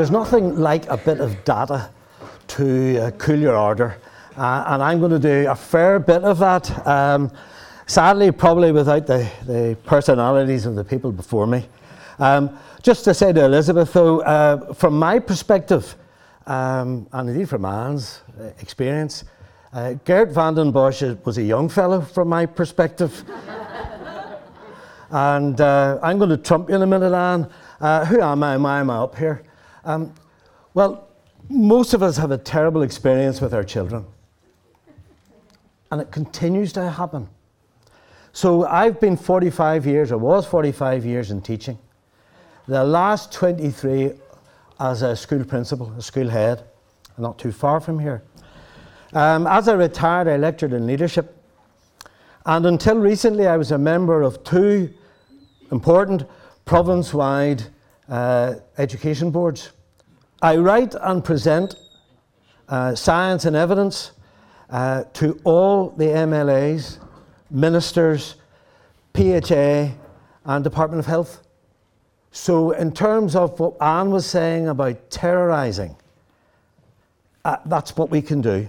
there's nothing like a bit of data to uh, cool your ardour, uh, and I'm going to do a fair bit of that. Um, sadly, probably without the, the personalities of the people before me. Um, just to say to Elizabeth, though, uh, from my perspective, um, and indeed from Anne's uh, experience, uh, Geert Vanden Bossche was a young fellow from my perspective. and uh, I'm going to trump you in a minute, Anne. Uh, who am I? Why am I up here? Um, well, most of us have a terrible experience with our children. And it continues to happen. So I've been 45 years, or was 45 years in teaching. The last 23 as a school principal, a school head, not too far from here. Um, as I retired, I lectured in leadership. And until recently, I was a member of two important province wide uh, education boards. I write and present uh, science and evidence uh, to all the MLAs, ministers, PHA, and Department of Health. So, in terms of what Anne was saying about terrorising, uh, that's what we can do.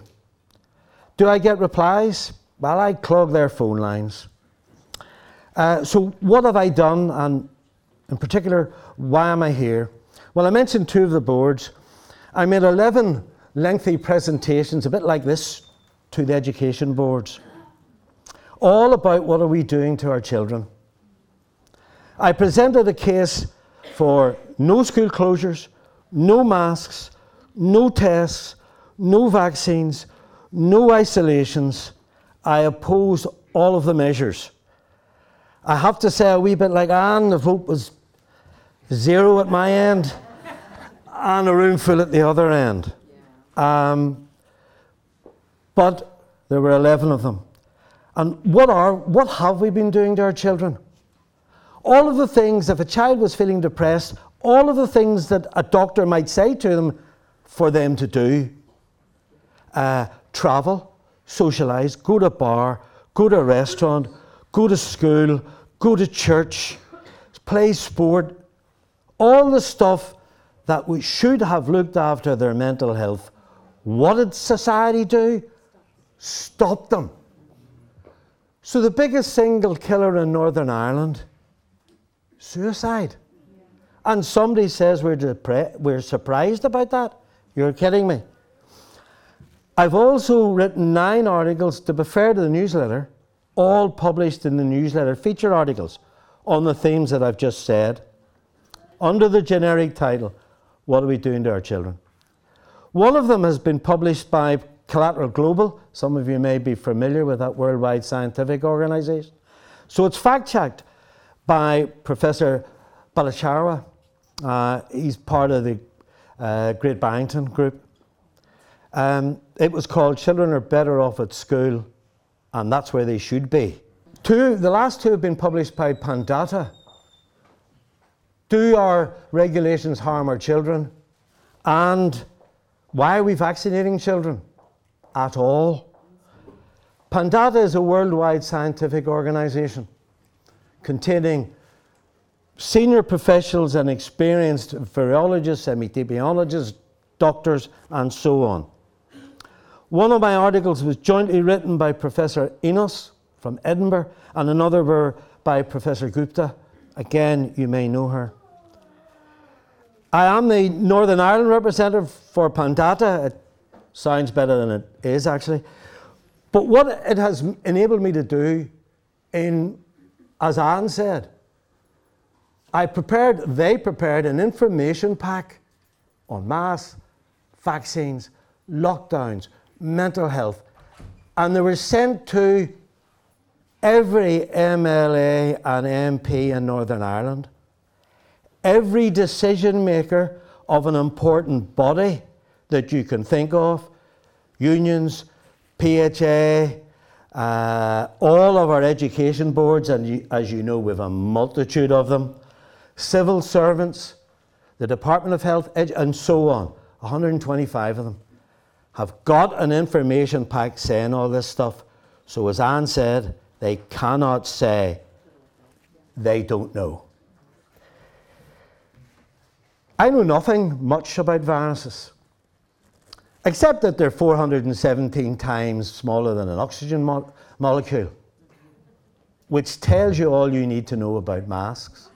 Do I get replies? Well, I clog their phone lines. Uh, so, what have I done, and in particular, why am I here? Well, I mentioned two of the boards. I made 11 lengthy presentations, a bit like this, to the education boards, all about what are we doing to our children. I presented a case for no school closures, no masks, no tests, no vaccines, no isolations. I oppose all of the measures. I have to say a wee bit like Anne, the vote was zero at my end and a room full at the other end. Um, but there were 11 of them. And what, are, what have we been doing to our children? All of the things, if a child was feeling depressed, all of the things that a doctor might say to them for them to do uh, travel, socialise, go to a bar, go to a restaurant, go to school, go to church, play sport, all the stuff that we should have looked after their mental health. What did society do? Stop them. So, the biggest single killer in Northern Ireland suicide. And somebody says we're, depre- we're surprised about that. You're kidding me. I've also written nine articles, to be fair to the newsletter, all published in the newsletter, feature articles on the themes that I've just said, under the generic title, What Are We Doing to Our Children? One of them has been published by Collateral Global. Some of you may be familiar with that worldwide scientific organization. So it's fact checked by Professor Bhattacharya. Uh, he's part of the uh, Great Barrington Group. Um, it was called Children Are Better Off at School, and that's where they should be. Two, the last two have been published by Pandata. Do our regulations harm our children? And why are we vaccinating children at all? Pandata is a worldwide scientific organization containing senior professionals and experienced virologists, epidemiologists, doctors, and so on. One of my articles was jointly written by Professor Enos from Edinburgh, and another were by Professor Gupta. Again, you may know her. I am the Northern Ireland representative for Pandata. It sounds better than it is, actually. But what it has enabled me to do, in, as Anne said, I prepared, they prepared an information pack on mass, vaccines, lockdowns, mental health, and they were sent to every MLA and MP in Northern Ireland, every decision maker of an important body that you can think of, unions, PHA, uh, all of our education boards, and you, as you know, we have a multitude of them, civil servants, the Department of Health, and so on, 125 of them have got an information pack saying all this stuff. So, as Anne said, they cannot say they don't know. I know nothing much about viruses, except that they're 417 times smaller than an oxygen mo- molecule, which tells you all you need to know about masks.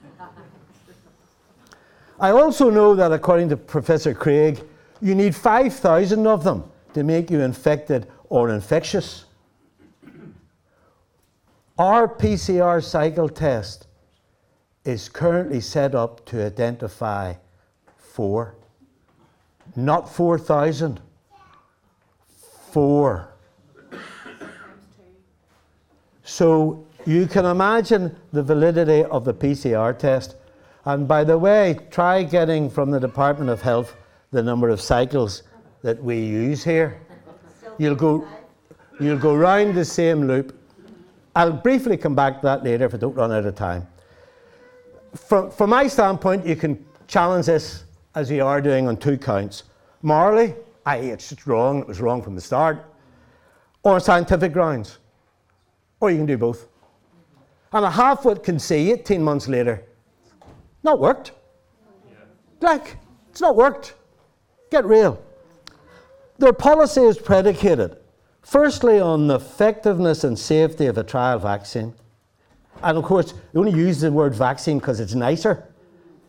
I also know that, according to Professor Craig, you need 5,000 of them to make you infected or infectious. Our PCR cycle test is currently set up to identify four, not 4,000, four. So you can imagine the validity of the PCR test. And by the way, try getting from the Department of Health the number of cycles that we use here. You'll go, you'll go round the same loop. I'll briefly come back to that later if I don't run out of time. From, from my standpoint, you can challenge this as we are doing on two counts. Morally, i.e., it's just wrong, it was wrong from the start. Or scientific grounds. Or you can do both. And a half wit can say 18 months later, not worked. Like, it's not worked. Get real. Their policy is predicated, firstly, on the effectiveness and safety of a trial vaccine. And of course, they only use the word vaccine because it's nicer.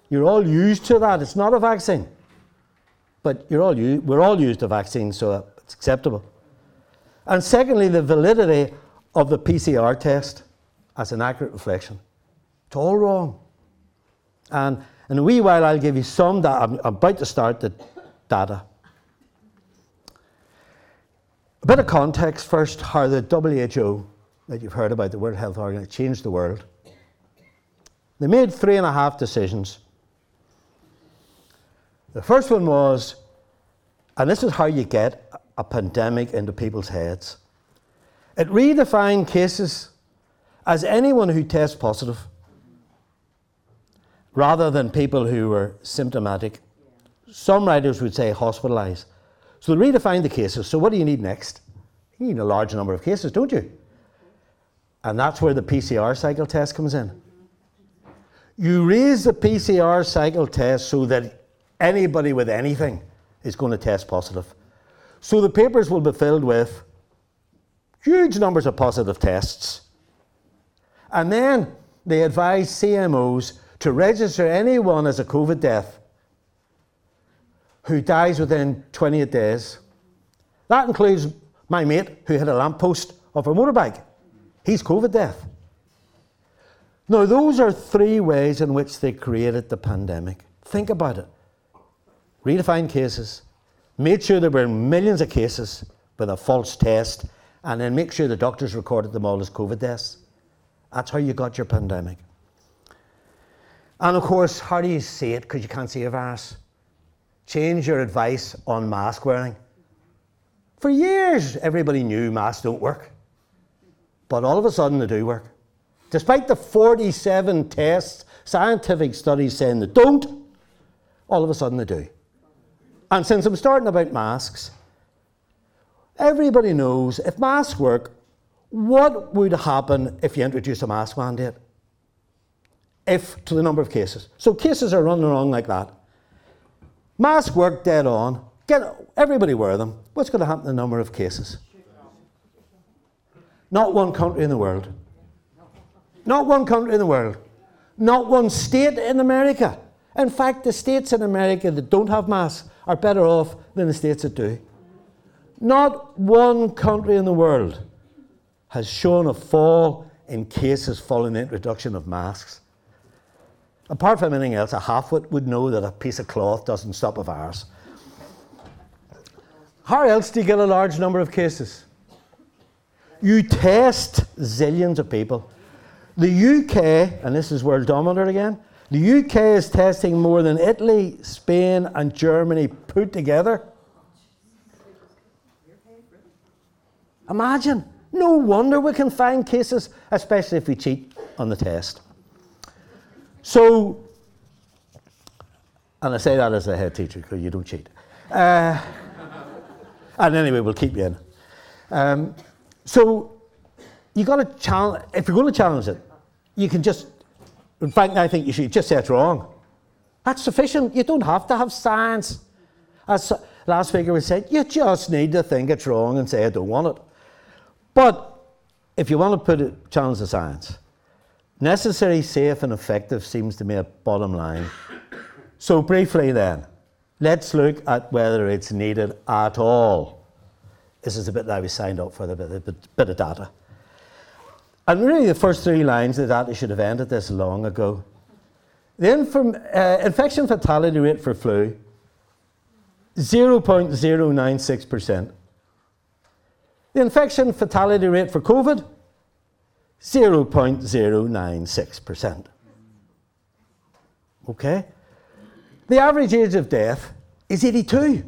You're all used to that. It's not a vaccine. But you're all, we're all used to vaccines, so it's acceptable. And secondly, the validity of the PCR test as an accurate reflection. It's all wrong. And in a wee while, I'll give you some data. I'm about to start the data. A bit of context first how the WHO, that you've heard about, the World Health Organization, changed the world. They made three and a half decisions. The first one was, and this is how you get a pandemic into people's heads it redefined cases as anyone who tests positive rather than people who were symptomatic. Some writers would say hospitalised. So they redefined the cases. So what do you need next? You need a large number of cases, don't you? And that's where the PCR cycle test comes in. You raise the PCR cycle test so that anybody with anything is going to test positive. So the papers will be filled with huge numbers of positive tests. And then they advise CMOs to register anyone as a COVID death who dies within 28 days. That includes my mate who hit a lamppost of a motorbike. He's COVID death. Now, those are three ways in which they created the pandemic. Think about it. Redefine cases, made sure there were millions of cases with a false test, and then make sure the doctors recorded them all as COVID deaths. That's how you got your pandemic. And of course, how do you see it? Because you can't see a virus. Change your advice on mask wearing. For years, everybody knew masks don't work. But all of a sudden, they do work. Despite the 47 tests, scientific studies saying they don't, all of a sudden they do. And since I'm starting about masks, everybody knows if masks work, what would happen if you introduce a mask mandate? If to the number of cases. So cases are running along like that. Masks work dead on. Get everybody wear them. What's going to happen to the number of cases? Not one country in the world. Not one country in the world. Not one state in America. In fact, the states in America that don't have masks are better off than the states that do. Not one country in the world has shown a fall in cases following the introduction of masks. Apart from anything else, a halfwit would know that a piece of cloth doesn't stop a virus. How else do you get a large number of cases? You test zillions of people. The UK, and this is Worldometer again, the UK is testing more than Italy, Spain, and Germany put together. Imagine. No wonder we can find cases, especially if we cheat on the test. So, and I say that as a head teacher because you don't cheat. Uh, and anyway, we'll keep you in. Um, so, you got to challenge. If you're going to challenge it, you can just. In fact, I think you should just say it's wrong. That's sufficient. You don't have to have science. As last speaker was saying, you just need to think it's wrong and say, I don't want it. But if you want to put it, challenge the science, necessary, safe, and effective seems to me a bottom line. So, briefly then, let's look at whether it's needed at all. This is a bit that we signed up for, the bit, bit, bit of data. And really, the first three lines of the data should have ended this long ago. The inform, uh, infection fatality rate for flu 0.096%. The infection fatality rate for COVID 0.096%. Okay? The average age of death is 82.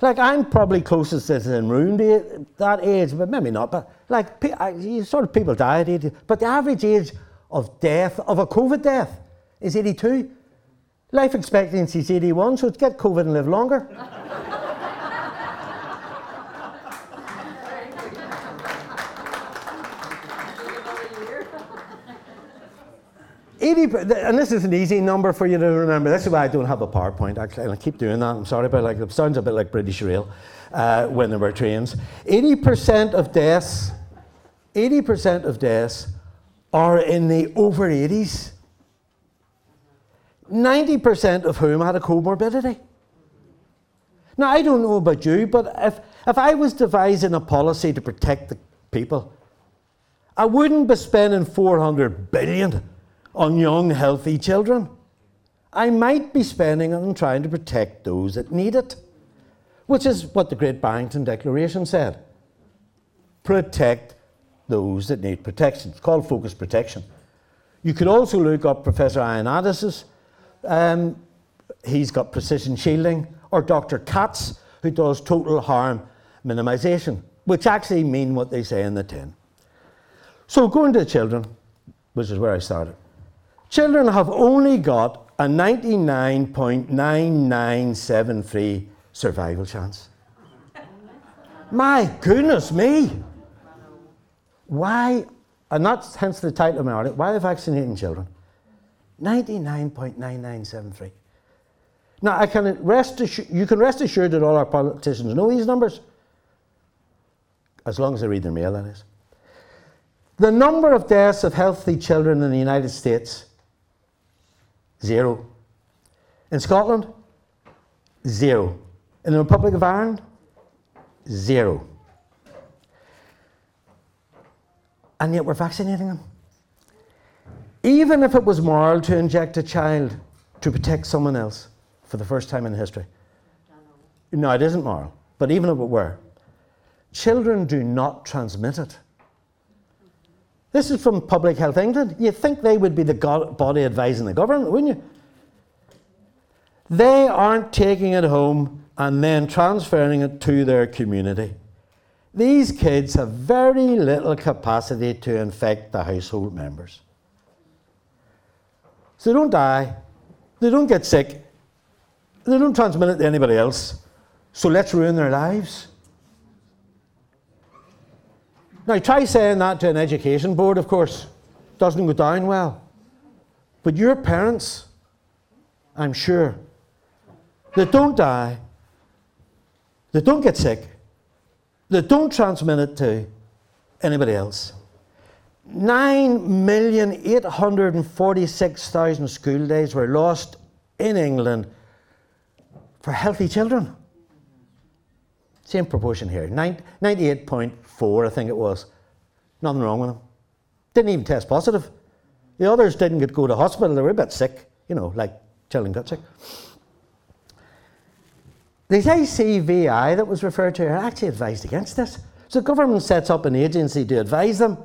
Like, I'm probably closest to the room to that age, but maybe not. But, like, sort of people die at 80. But the average age of death, of a COVID death, is 82. Life expectancy is 81, so get COVID and live longer. 80, and this is an easy number for you to remember. This is why I don't have a PowerPoint, actually, and I keep doing that. I'm sorry, but like, it sounds a bit like British Rail uh, when there were trains. 80% of deaths, 80% of deaths are in the over 80s. 90% of whom had a comorbidity. Now, I don't know about you, but if, if I was devising a policy to protect the people, I wouldn't be spending 400 billion on young, healthy children. I might be spending it on trying to protect those that need it, which is what the Great Barrington Declaration said. Protect those that need protection. It's called focus protection. You could also look up Professor Ioannidis's. Um, he's got precision shielding, or Dr. Katz, who does total harm minimization, which actually mean what they say in the tin. So going to the children, which is where I started. Children have only got a 99.9973 survival chance. My goodness me! Why, and that's hence the title of my article, why are they vaccinating children? 99.9973. Now, I can rest assured, you can rest assured that all our politicians know these numbers, as long as they read their mail, that is. The number of deaths of healthy children in the United States Zero. In Scotland, zero. In the Republic of Ireland, zero. And yet we're vaccinating them. Even if it was moral to inject a child to protect someone else for the first time in history. No, it isn't moral. But even if it were, children do not transmit it. This is from Public Health England. You'd think they would be the body advising the government, wouldn't you? They aren't taking it home and then transferring it to their community. These kids have very little capacity to infect the household members. So they don't die, they don't get sick, they don't transmit it to anybody else. So let's ruin their lives. Now, try saying that to an education board, of course. Doesn't go down well. But your parents, I'm sure, that don't die, that don't get sick, that don't transmit it to anybody else. 9,846,000 school days were lost in England for healthy children. Same proportion here 98.4, I think it was. Nothing wrong with them. Didn't even test positive. The others didn't get go to hospital, they were a bit sick, you know, like children got sick. The JCVI that was referred to are actually advised against this. So government sets up an agency to advise them.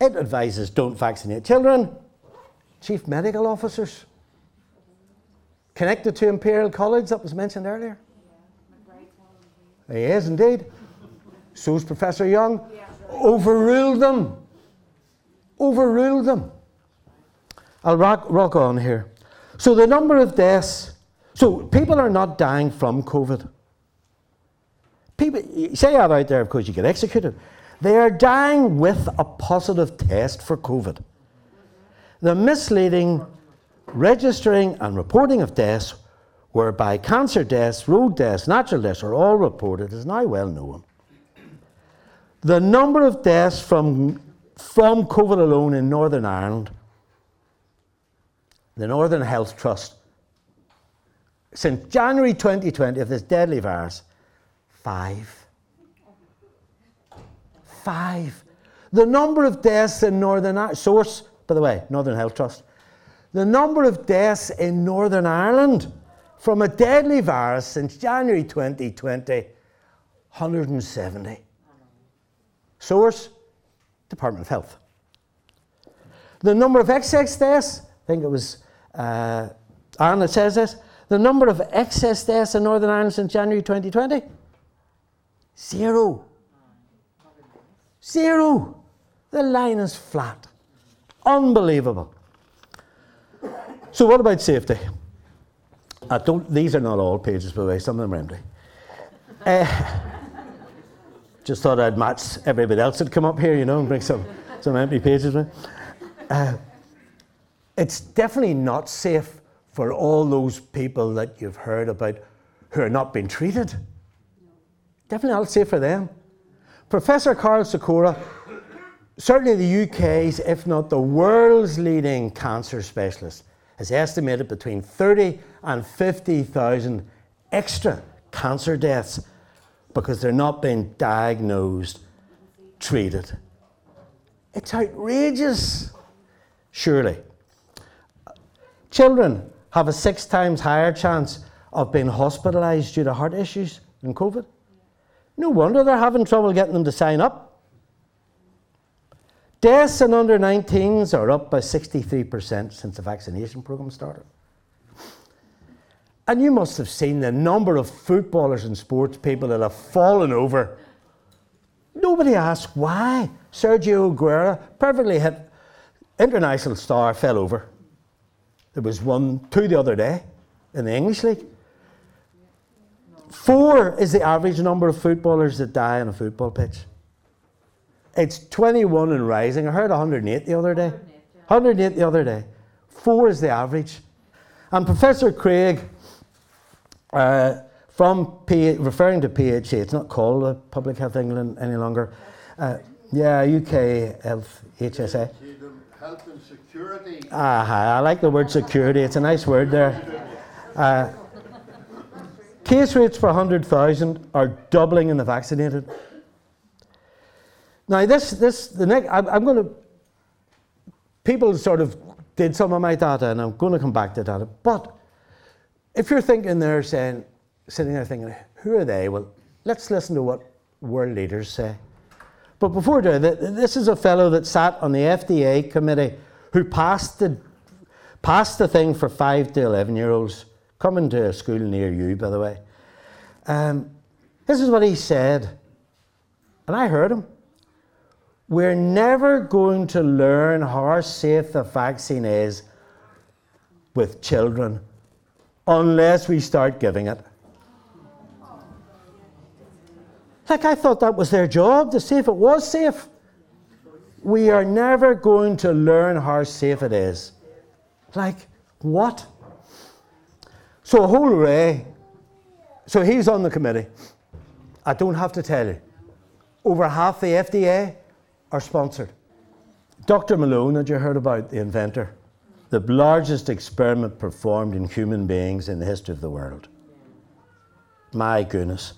It advises don't vaccinate children. Chief medical officers connected to Imperial College that was mentioned earlier. He is indeed. So's Professor Young. Overruled them. Overruled them. I'll rock, rock on here. So the number of deaths. So people are not dying from COVID. People say that out there of course, you get executed. They are dying with a positive test for COVID. The misleading registering and reporting of deaths whereby cancer deaths, road deaths, natural deaths are all reported is now well known. The number of deaths from, from COVID alone in Northern Ireland, the Northern Health Trust, since January 2020 of this deadly virus, five. Five. The number of deaths in Northern Ireland, source, by the way, Northern Health Trust, the number of deaths in Northern Ireland from a deadly virus since January 2020 170. Source Department of Health. The number of excess deaths, I think it was uh, says this, the number of excess deaths in Northern Ireland since January 2020? Zero. Zero. The line is flat. Unbelievable. So, what about safety? I don't, these are not all pages, by the way, some of them are empty. Uh, just thought I'd match everybody else that come up here, you know, and bring some, some empty pages. Uh, it's definitely not safe for all those people that you've heard about who are not being treated. Definitely not safe for them. Professor Karol Sikora, certainly the UK's, if not the world's leading cancer specialist, has estimated between 30 and 50,000 extra cancer deaths because they're not being diagnosed, treated. It's outrageous, surely. Children have a six times higher chance of being hospitalised due to heart issues than COVID. No wonder they're having trouble getting them to sign up. Deaths in under 19s are up by 63% since the vaccination programme started. And you must have seen the number of footballers and sports people that have fallen over. Nobody asked why. Sergio Aguero, perfectly hit international star, fell over. There was one, two the other day in the English League. Four is the average number of footballers that die on a football pitch. It's 21 and rising. I heard 108 the other day. 108 the other day. Four is the average. And Professor Craig, uh, from P- referring to PHA, it's not called Public Health England any longer. Uh, yeah, UK Health HSA. Health and security. Ah, I like the word security. It's a nice word there. Uh, case rates per 100,000 are doubling in the vaccinated. Now, this, this, the next, I'm, I'm going to, people sort of did some of my data, and I'm going to come back to data. But if you're thinking there, saying, sitting there thinking, who are they? Well, let's listen to what world leaders say. But before doing that, this is a fellow that sat on the FDA committee who passed the, passed the thing for 5 to 11 year olds, coming to a school near you, by the way. Um, this is what he said, and I heard him. We're never going to learn how safe the vaccine is with children unless we start giving it. Like, I thought that was their job to see if it was safe. We are never going to learn how safe it is. Like, what? So, a whole array. So, he's on the committee. I don't have to tell you. Over half the FDA are sponsored. Dr. Malone, had you heard about the inventor? The largest experiment performed in human beings in the history of the world. My goodness.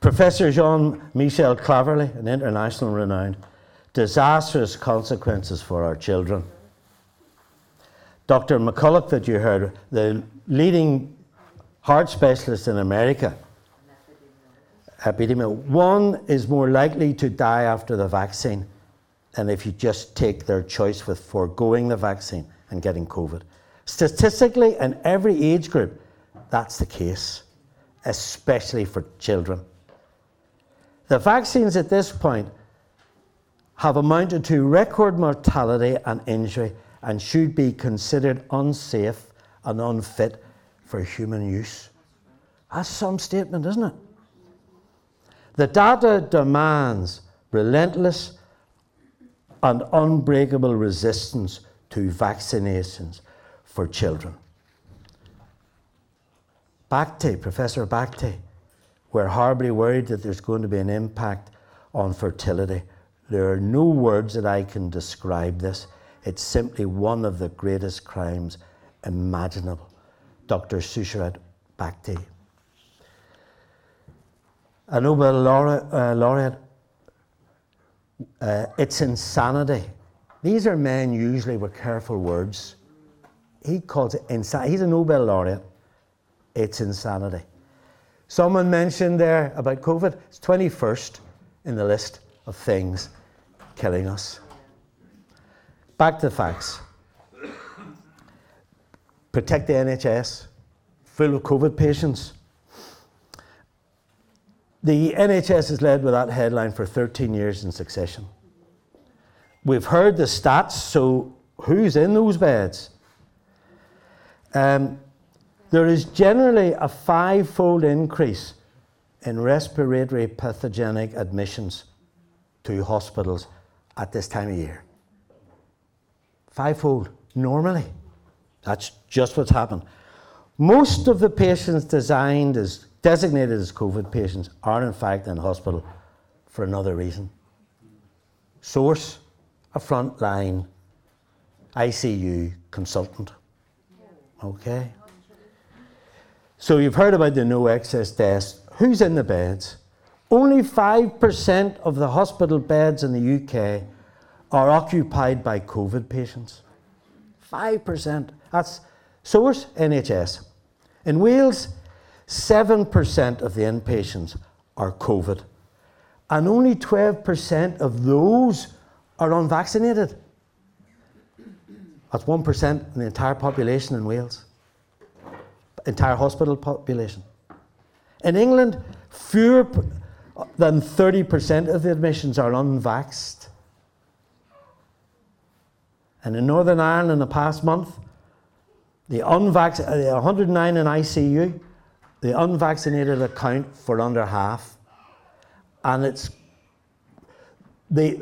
Professor Jean Michel Claverie, an international renowned, disastrous consequences for our children. Dr. McCulloch, that you heard, the leading heart specialist in America, epidemiologist, one is more likely to die after the vaccine than if you just take their choice with foregoing the vaccine and getting COVID. Statistically, in every age group, that's the case, especially for children. The vaccines at this point have amounted to record mortality and injury and should be considered unsafe and unfit for human use. That's some statement, isn't it? The data demands relentless and unbreakable resistance to vaccinations for children. Bhakdi, Professor Bhakdi, we're horribly worried that there's going to be an impact on fertility. There are no words that I can describe this. It's simply one of the greatest crimes imaginable. Dr. Sucharit Bhakdi. A Nobel laureate, uh, laureate uh, it's insanity. These are men usually with careful words. He calls it insanity. He's a Nobel laureate. It's insanity. Someone mentioned there about COVID. It's 21st in the list of things killing us. Back to the facts. Protect the NHS, full of COVID patients. The NHS has led with that headline for 13 years in succession. We've heard the stats, so who's in those beds? Um, there is generally a five fold increase in respiratory pathogenic admissions to hospitals at this time of year. Fivefold normally. That's just what's happened. Most of the patients designed as designated as COVID patients are in fact in hospital for another reason. Source, a frontline ICU consultant. Okay? So you've heard about the no excess deaths. Who's in the beds? Only 5% of the hospital beds in the UK are occupied by COVID patients. 5%. That's source NHS. In Wales, 7% of the inpatients are COVID, and only 12% of those are unvaccinated. That's 1% in the entire population in Wales, entire hospital population. In England, fewer than 30% of the admissions are unvaxxed. And in Northern Ireland in the past month, the unvaccinated, uh, 109 in ICU, the unvaccinated account for under half. And it's,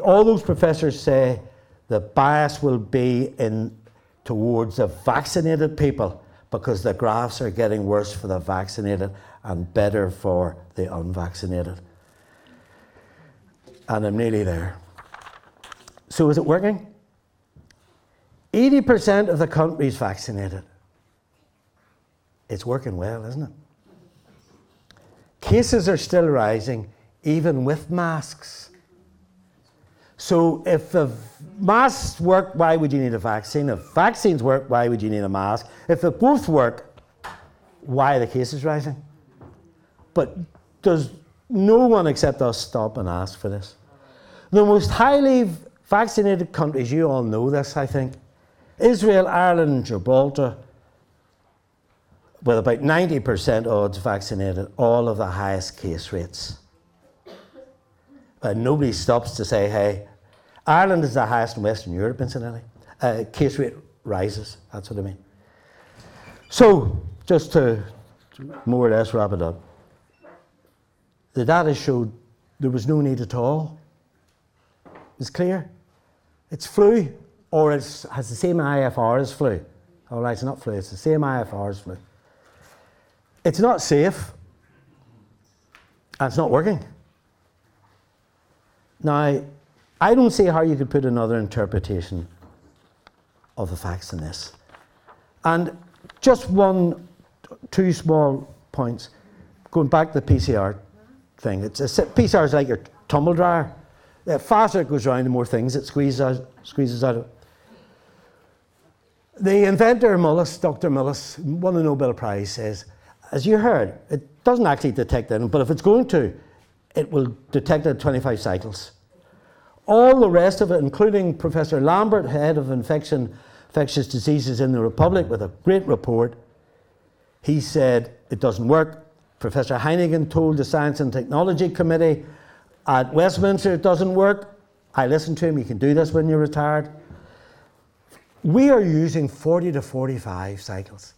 all those professors say the bias will be in towards the vaccinated people because the graphs are getting worse for the vaccinated and better for the unvaccinated. And I'm nearly there. So is it working? 80% of the country is vaccinated. It's working well, isn't it? Cases are still rising, even with masks. So, if the masks work, why would you need a vaccine? If vaccines work, why would you need a mask? If they both work, why are the cases rising? But does no one except us stop and ask for this? The most highly vaccinated countries, you all know this, I think Israel, Ireland, and Gibraltar, with about 90% odds vaccinated, all of the highest case rates. But nobody stops to say, hey, Ireland is the highest in Western Europe, incidentally. Uh, case rate rises, that's what I mean. So, just to more or less wrap it up, the data showed there was no need at all. It's clear. It's flu, or it has the same IFR as flu. All right, it's not flu, it's the same IFR as flu. It's not safe, and it's not working. Now, I don't see how you could put another interpretation of the facts in this. And just one, two small points. Going back to the PCR thing, it's a, PCR is like your tumble dryer. The faster it goes around, the more things it squeezes out. Squeezes out. The inventor Mullis, Dr. Mullis, won the Nobel Prize, says, as you heard, it doesn't actually detect it, but if it's going to, it will detect it at 25 cycles. All the rest of it, including Professor Lambert, head of infection, infectious diseases in the Republic, with a great report, he said it doesn't work. Professor Heneghan told the Science and Technology Committee at Westminster it doesn't work. I listened to him, you can do this when you're retired. We are using 40 to 45 cycles.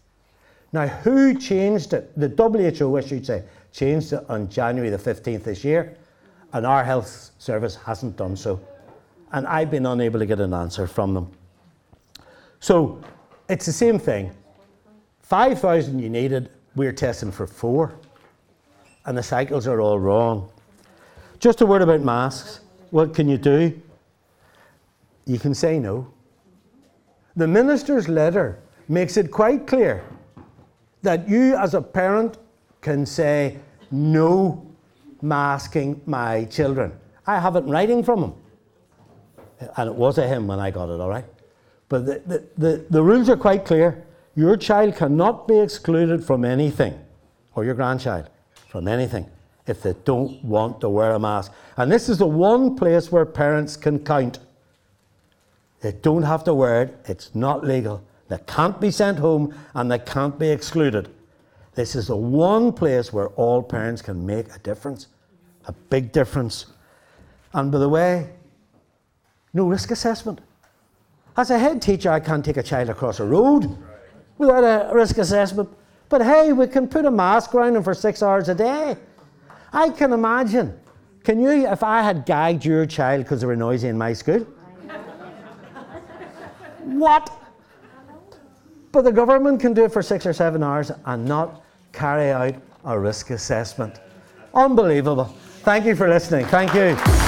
Now, who changed it? The WHO, I should say, changed it on January the 15th this year, and our health service hasn't done so. And I've been unable to get an answer from them. So, it's the same thing. 5,000 you needed, we're testing for four. And the cycles are all wrong. Just a word about masks. What can you do? You can say no. The minister's letter makes it quite clear that you, as a parent, can say no masking my children. I have it in writing from him. And it was a him when I got it, all right? But the, the, the, the rules are quite clear. Your child cannot be excluded from anything, or your grandchild from anything, if they don't want to wear a mask. And this is the one place where parents can count. They don't have to wear it, it's not legal. They can't be sent home and they can't be excluded. This is the one place where all parents can make a difference, a big difference. And by the way, no risk assessment. As a head teacher, I can't take a child across a road without a risk assessment. But hey, we can put a mask around them for six hours a day. I can imagine. Can you, if I had gagged your child because they were noisy in my school? what? But the government can do it for six or seven hours and not carry out a risk assessment. Unbelievable. Thank you for listening. Thank you.